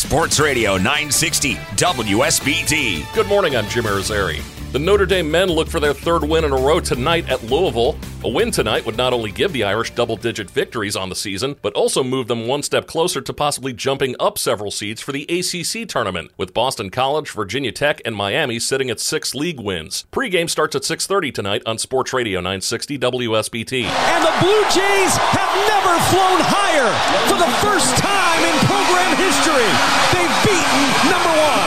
Sports Radio 960 WSBT. Good morning, I'm Jim Irizarry. The Notre Dame men look for their third win in a row tonight at Louisville. A win tonight would not only give the Irish double digit victories on the season, but also move them one step closer to possibly jumping up several seeds for the ACC tournament, with Boston College, Virginia Tech, and Miami sitting at six league wins. Pre-game starts at 6.30 tonight on Sports Radio 960 WSBT. And the Blue Jays have never flown higher for the first time in program history. They've beaten number one.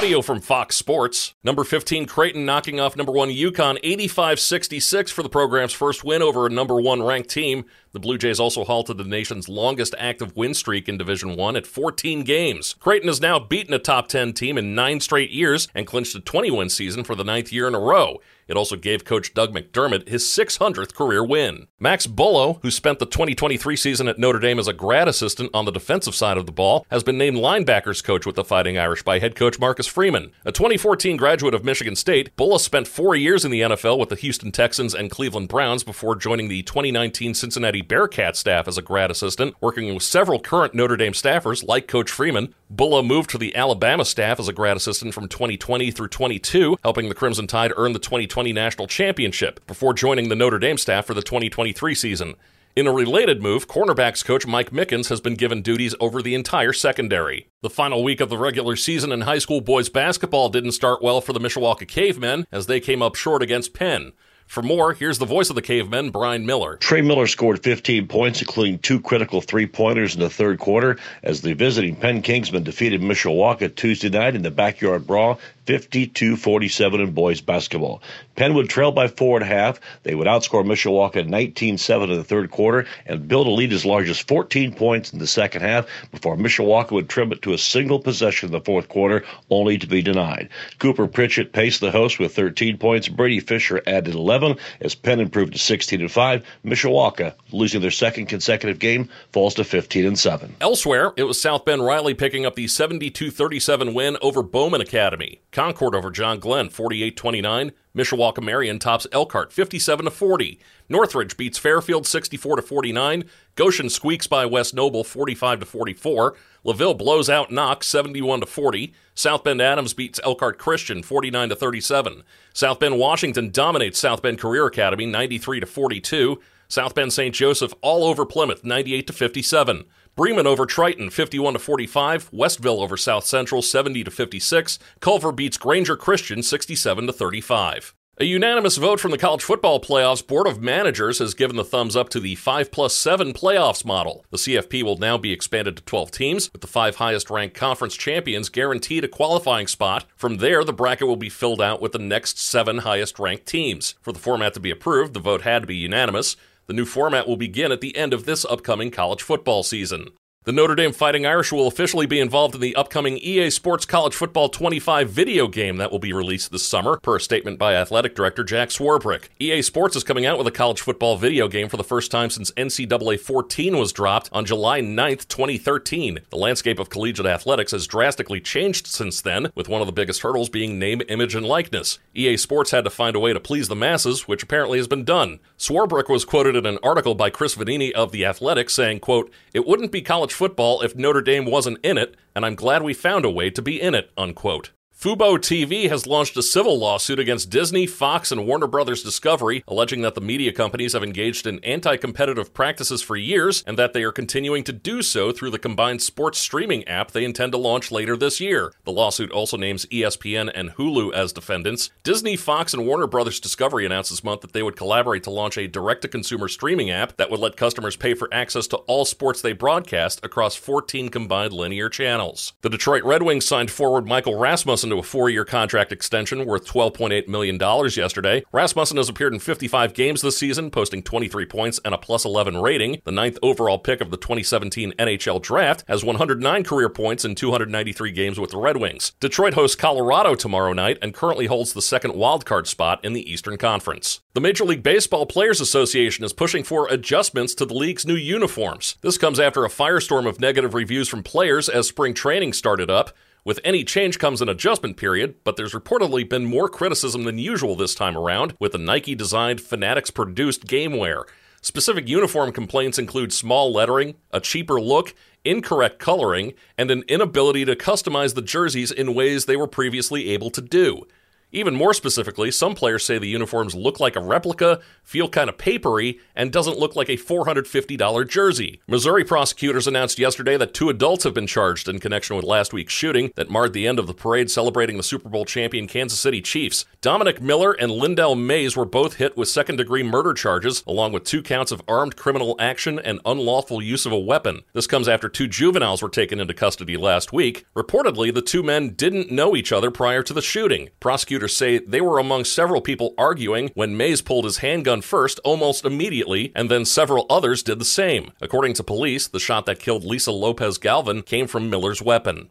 Audio from Fox Sports. Number 15 Creighton knocking off number 1 UConn 85-66 for the program's first win over a number 1 ranked team. The Blue Jays also halted the nation's longest active win streak in Division 1 at 14 games. Creighton has now beaten a top 10 team in 9 straight years and clinched a 20-win season for the ninth year in a row. It also gave coach Doug McDermott his 600th career win. Max Bullough, who spent the 2023 season at Notre Dame as a grad assistant on the defensive side of the ball, has been named linebackers coach with the Fighting Irish by head coach Marcus Freeman. A 2014 graduate of Michigan State, Bullough spent four years in the NFL with the Houston Texans and Cleveland Browns before joining the 2019 Cincinnati Bearcat staff as a grad assistant, working with several current Notre Dame staffers like Coach Freeman. Bullough moved to the Alabama staff as a grad assistant from 2020 through 22, helping the Crimson Tide earn the 2020 National Championship before joining the Notre Dame staff for the 2023 season. In a related move, cornerbacks coach Mike Mickens has been given duties over the entire secondary. The final week of the regular season in high school boys basketball didn't start well for the Mishawaka Cavemen as they came up short against Penn. For more, here's the voice of the cavemen, Brian Miller. Trey Miller scored 15 points, including two critical three pointers in the third quarter, as the visiting Penn Kingsmen defeated Mishawaka Tuesday night in the backyard brawl 52 47 in boys basketball. Penn would trail by four and a half. They would outscore Mishawaka 19 7 in the third quarter and build a lead as large as 14 points in the second half before Mishawaka would trim it to a single possession in the fourth quarter, only to be denied. Cooper Pritchett paced the host with 13 points. Brady Fisher added 11 as Penn improved to 16 and 5. Mishawaka, losing their second consecutive game, falls to 15 and 7. Elsewhere, it was South Bend Riley picking up the 72 37 win over Bowman Academy. Concord over John Glenn 48 29. Mishawaka Marion tops Elkhart 57 40. Northridge beats Fairfield 64 49. Goshen squeaks by West Noble 45 44. LaVille blows out Knox 71 40. South Bend Adams beats Elkhart Christian 49 37. South Bend Washington dominates South Bend Career Academy 93 42. South Bend St. Joseph all over Plymouth 98 57. Bremen over Triton 51 to 45, Westville over South Central 70 to 56, Culver beats Granger Christian 67 to 35. A unanimous vote from the College Football Playoffs Board of Managers has given the thumbs up to the 5 plus 7 playoffs model. The CFP will now be expanded to 12 teams, with the five highest ranked conference champions guaranteed a qualifying spot. From there, the bracket will be filled out with the next seven highest ranked teams. For the format to be approved, the vote had to be unanimous. The new format will begin at the end of this upcoming college football season. The Notre Dame Fighting Irish will officially be involved in the upcoming EA Sports College Football 25 video game that will be released this summer, per a statement by athletic director Jack Swarbrick. EA Sports is coming out with a college football video game for the first time since NCAA 14 was dropped on July 9, 2013. The landscape of collegiate athletics has drastically changed since then, with one of the biggest hurdles being name, image, and likeness. EA Sports had to find a way to please the masses, which apparently has been done. Swarbrick was quoted in an article by Chris Vannini of The Athletic saying, quote, It wouldn't be college football if Notre Dame wasn't in it, and I'm glad we found a way to be in it, unquote. Fubo TV has launched a civil lawsuit against Disney, Fox, and Warner Brothers Discovery, alleging that the media companies have engaged in anti competitive practices for years and that they are continuing to do so through the combined sports streaming app they intend to launch later this year. The lawsuit also names ESPN and Hulu as defendants. Disney, Fox, and Warner Brothers Discovery announced this month that they would collaborate to launch a direct to consumer streaming app that would let customers pay for access to all sports they broadcast across 14 combined linear channels. The Detroit Red Wings signed forward Michael Rasmussen into a four year contract extension worth $12.8 million yesterday. Rasmussen has appeared in 55 games this season, posting 23 points and a plus 11 rating. The ninth overall pick of the 2017 NHL draft has 109 career points in 293 games with the Red Wings. Detroit hosts Colorado tomorrow night and currently holds the second wildcard spot in the Eastern Conference. The Major League Baseball Players Association is pushing for adjustments to the league's new uniforms. This comes after a firestorm of negative reviews from players as spring training started up. With any change comes an adjustment period, but there's reportedly been more criticism than usual this time around with the Nike designed Fanatics produced game wear. Specific uniform complaints include small lettering, a cheaper look, incorrect coloring, and an inability to customize the jerseys in ways they were previously able to do. Even more specifically, some players say the uniforms look like a replica, feel kind of papery, and doesn't look like a $450 jersey. Missouri prosecutors announced yesterday that two adults have been charged in connection with last week's shooting that marred the end of the parade celebrating the Super Bowl champion Kansas City Chiefs. Dominic Miller and Lyndell Mays were both hit with second degree murder charges, along with two counts of armed criminal action and unlawful use of a weapon. This comes after two juveniles were taken into custody last week. Reportedly, the two men didn't know each other prior to the shooting. Prosecutors prosecutors say they were among several people arguing when Mays pulled his handgun first almost immediately, and then several others did the same. According to police, the shot that killed Lisa Lopez Galvan came from Miller's weapon.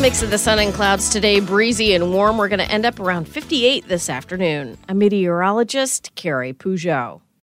Mix of the sun and clouds today, breezy and warm. We're going to end up around 58 this afternoon. A meteorologist, Carrie Peugeot.